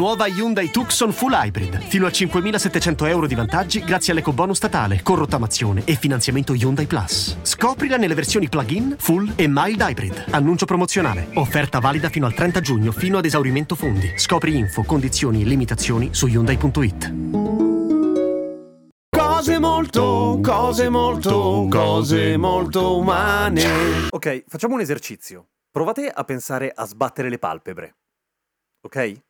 Nuova Hyundai Tucson Full Hybrid. Fino a 5.700 euro di vantaggi grazie all'ecobonus statale, con rottamazione e finanziamento Hyundai Plus. Scoprila nelle versioni plug-in, full e mild hybrid. Annuncio promozionale. Offerta valida fino al 30 giugno, fino ad esaurimento fondi. Scopri info, condizioni e limitazioni su Hyundai.it. Cose molto, cose molto, cose molto umane. Ok, facciamo un esercizio. Provate a pensare a sbattere le palpebre. Ok?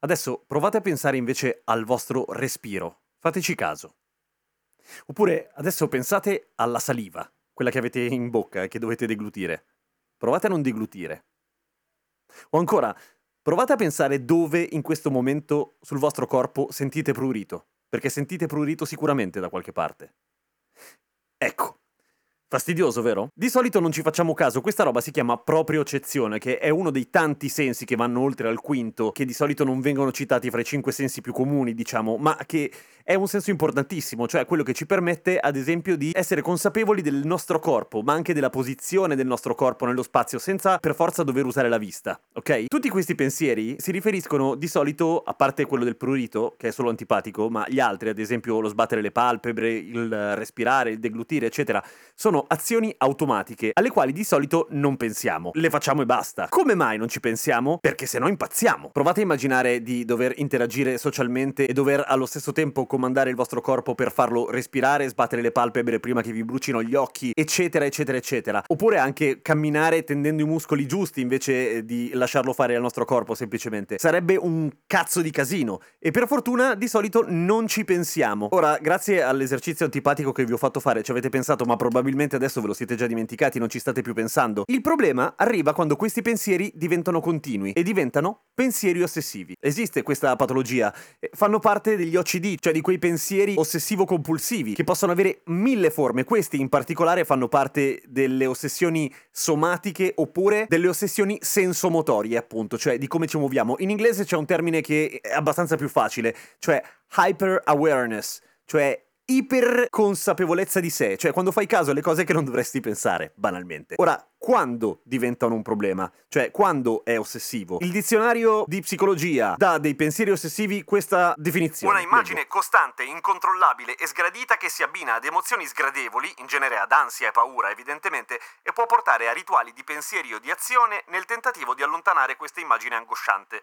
Adesso provate a pensare invece al vostro respiro. Fateci caso. Oppure adesso pensate alla saliva, quella che avete in bocca e che dovete deglutire. Provate a non deglutire. O ancora, provate a pensare dove in questo momento sul vostro corpo sentite prurito, perché sentite prurito sicuramente da qualche parte. Ecco, Fastidioso, vero? Di solito non ci facciamo caso, questa roba si chiama propriocezione, che è uno dei tanti sensi che vanno oltre al quinto, che di solito non vengono citati fra i cinque sensi più comuni, diciamo, ma che è un senso importantissimo, cioè quello che ci permette, ad esempio, di essere consapevoli del nostro corpo, ma anche della posizione del nostro corpo nello spazio, senza per forza dover usare la vista, ok? Tutti questi pensieri si riferiscono di solito, a parte quello del prurito, che è solo antipatico, ma gli altri, ad esempio lo sbattere le palpebre, il respirare, il deglutire, eccetera, sono azioni automatiche alle quali di solito non pensiamo. Le facciamo e basta. Come mai non ci pensiamo? Perché se no impazziamo. Provate a immaginare di dover interagire socialmente e dover allo stesso tempo comandare il vostro corpo per farlo respirare, sbattere le palpebre prima che vi brucino gli occhi, eccetera, eccetera, eccetera. Oppure anche camminare tendendo i muscoli giusti invece eh, di lasciarlo fare al nostro corpo semplicemente. Sarebbe un cazzo di casino. E per fortuna di solito non ci pensiamo. Ora, grazie all'esercizio antipatico che vi ho fatto fare, ci avete pensato, ma probabilmente probabilmente adesso ve lo siete già dimenticati, non ci state più pensando. Il problema arriva quando questi pensieri diventano continui e diventano pensieri ossessivi. Esiste questa patologia, fanno parte degli OCD, cioè di quei pensieri ossessivo-compulsivi, che possono avere mille forme. Questi in particolare fanno parte delle ossessioni somatiche oppure delle ossessioni sensomotorie, appunto, cioè di come ci muoviamo. In inglese c'è un termine che è abbastanza più facile, cioè hyper awareness, cioè iperconsapevolezza di sé, cioè quando fai caso alle cose che non dovresti pensare, banalmente. Ora, quando diventano un problema? Cioè, quando è ossessivo? Il dizionario di psicologia dà dei pensieri ossessivi questa definizione. Una immagine costante, incontrollabile e sgradita che si abbina ad emozioni sgradevoli, in genere ad ansia e paura evidentemente, e può portare a rituali di pensieri o di azione nel tentativo di allontanare questa immagine angosciante.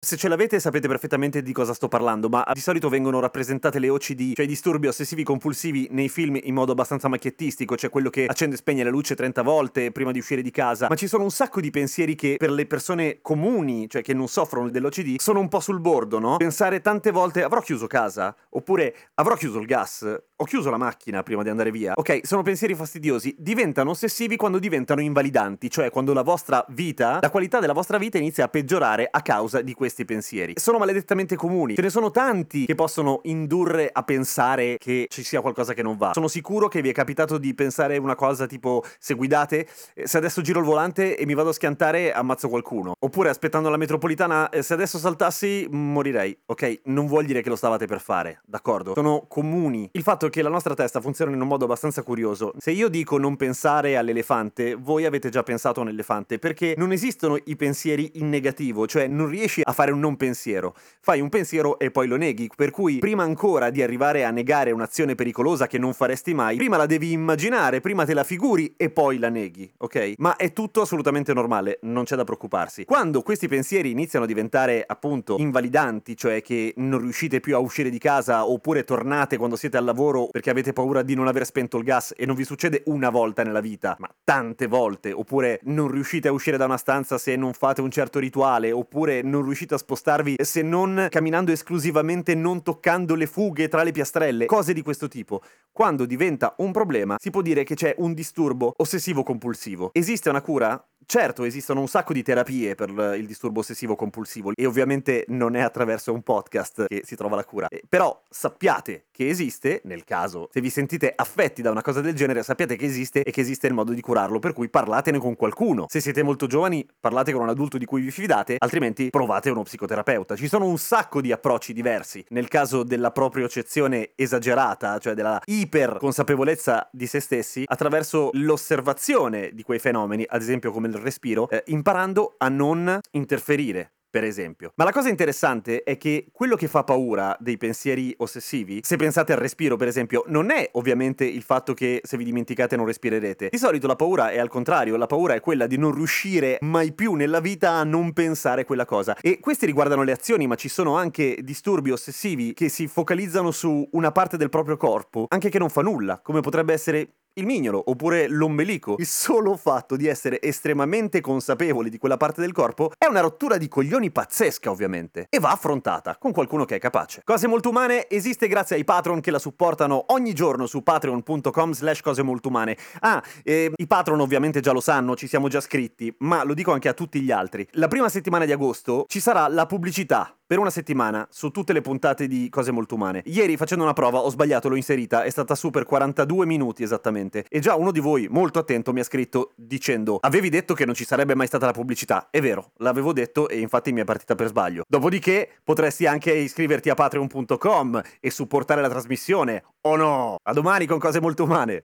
Se ce l'avete sapete perfettamente di cosa sto parlando, ma di solito vengono rappresentate le OCD, cioè i disturbi ossessivi compulsivi nei film in modo abbastanza macchiettistico, cioè quello che accende e spegne la luce 30 volte prima di uscire di casa, ma ci sono un sacco di pensieri che per le persone comuni, cioè che non soffrono dell'OCD, sono un po' sul bordo, no? Pensare tante volte avrò chiuso casa, oppure avrò chiuso il gas, ho chiuso la macchina prima di andare via. Ok, sono pensieri fastidiosi, diventano ossessivi quando diventano invalidanti, cioè quando la vostra vita, la qualità della vostra vita inizia a peggiorare a causa di questi pensieri. Sono maledettamente comuni, ce ne sono tanti che possono indurre a pensare che ci sia qualcosa che non va. Sono sicuro che vi è capitato di pensare una cosa tipo se guidate, eh, se adesso giro il volante e mi vado a schiantare ammazzo qualcuno. Oppure aspettando la metropolitana, eh, se adesso saltassi morirei. Ok, non vuol dire che lo stavate per fare, d'accordo? Sono comuni. Il fatto che la nostra testa funziona in un modo abbastanza curioso. Se io dico non pensare all'elefante, voi avete già pensato a un elefante, perché non esistono i pensieri in negativo, cioè non riesci a fare un non pensiero. Fai un pensiero e poi lo neghi, per cui prima ancora di arrivare a negare un'azione pericolosa che non faresti mai, prima la devi immaginare, prima te la figuri e poi la neghi, ok? Ma è tutto assolutamente normale, non c'è da preoccuparsi. Quando questi pensieri iniziano a diventare appunto invalidanti, cioè che non riuscite più a uscire di casa oppure tornate quando siete al lavoro perché avete paura di non aver spento il gas e non vi succede una volta nella vita, ma tante volte, oppure non riuscite a uscire da una stanza se non fate un certo rituale, oppure non riuscite a spostarvi se non camminando esclusivamente non toccando le fughe tra le piastrelle, cose di questo tipo. Quando diventa un problema, si può dire che c'è un disturbo ossessivo compulsivo. Esiste una cura? certo esistono un sacco di terapie per il disturbo ossessivo compulsivo e ovviamente non è attraverso un podcast che si trova la cura. Eh, però sappiate che esiste, nel caso se vi sentite affetti da una cosa del genere, sappiate che esiste e che esiste il modo di curarlo, per cui parlatene con qualcuno. Se siete molto giovani, parlate con un adulto di cui vi fidate, altrimenti provate uno psicoterapeuta. Ci sono un sacco di approcci diversi. Nel caso della propriocezione esagerata, cioè della iperconsapevolezza di se stessi, attraverso l'osservazione di quei fenomeni, ad esempio come il respiro, eh, imparando a non interferire per esempio. Ma la cosa interessante è che quello che fa paura dei pensieri ossessivi, se pensate al respiro per esempio, non è ovviamente il fatto che se vi dimenticate non respirerete. Di solito la paura è al contrario, la paura è quella di non riuscire mai più nella vita a non pensare quella cosa. E questi riguardano le azioni, ma ci sono anche disturbi ossessivi che si focalizzano su una parte del proprio corpo, anche che non fa nulla, come potrebbe essere il mignolo oppure l'ombelico. Il solo fatto di essere estremamente consapevoli di quella parte del corpo è una rottura di coglioni pazzesca, ovviamente, e va affrontata con qualcuno che è capace. Cose molto umane esiste grazie ai patron che la supportano ogni giorno su patreon.com slash cose molto umane. Ah, eh, i patron ovviamente già lo sanno, ci siamo già scritti, ma lo dico anche a tutti gli altri. La prima settimana di agosto ci sarà la pubblicità per una settimana su tutte le puntate di Cose Molto Umane. Ieri facendo una prova ho sbagliato, l'ho inserita, è stata su per 42 minuti esattamente. E già uno di voi, molto attento, mi ha scritto dicendo avevi detto che non ci sarebbe mai stata la pubblicità. È vero, l'avevo detto e infatti mi è partita per sbaglio. Dopodiché potresti anche iscriverti a patreon.com e supportare la trasmissione. O no? A domani con Cose Molto Umane.